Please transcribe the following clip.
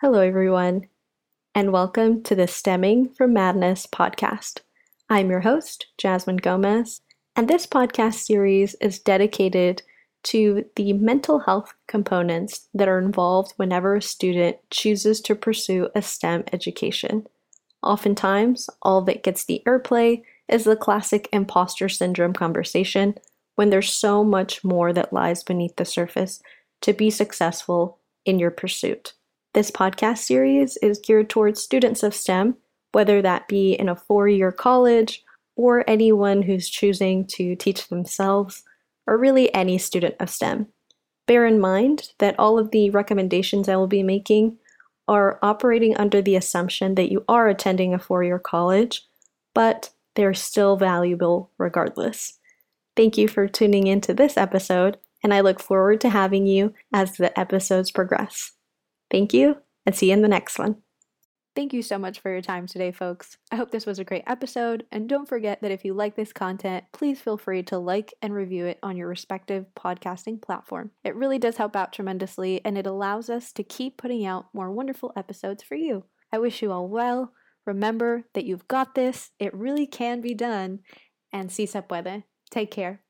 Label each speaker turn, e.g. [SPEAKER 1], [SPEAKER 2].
[SPEAKER 1] Hello, everyone, and welcome to the Stemming from Madness podcast. I'm your host, Jasmin Gomez, and this podcast series is dedicated to the mental health components that are involved whenever a student chooses to pursue a STEM education. Oftentimes, all that gets the airplay is the classic imposter syndrome conversation when there's so much more that lies beneath the surface to be successful in your pursuit. This podcast series is geared towards students of STEM, whether that be in a four year college or anyone who's choosing to teach themselves or really any student of STEM. Bear in mind that all of the recommendations I will be making are operating under the assumption that you are attending a four year college, but they're still valuable regardless. Thank you for tuning into this episode, and I look forward to having you as the episodes progress. Thank you, and see you in the next one. Thank you so much for your time today, folks. I hope this was a great episode, and don't forget that if you like this content, please feel free to like and review it on your respective podcasting platform. It really does help out tremendously, and it allows us to keep putting out more wonderful episodes for you. I wish you all well. Remember that you've got this, it really can be done, and si se puede. Take care.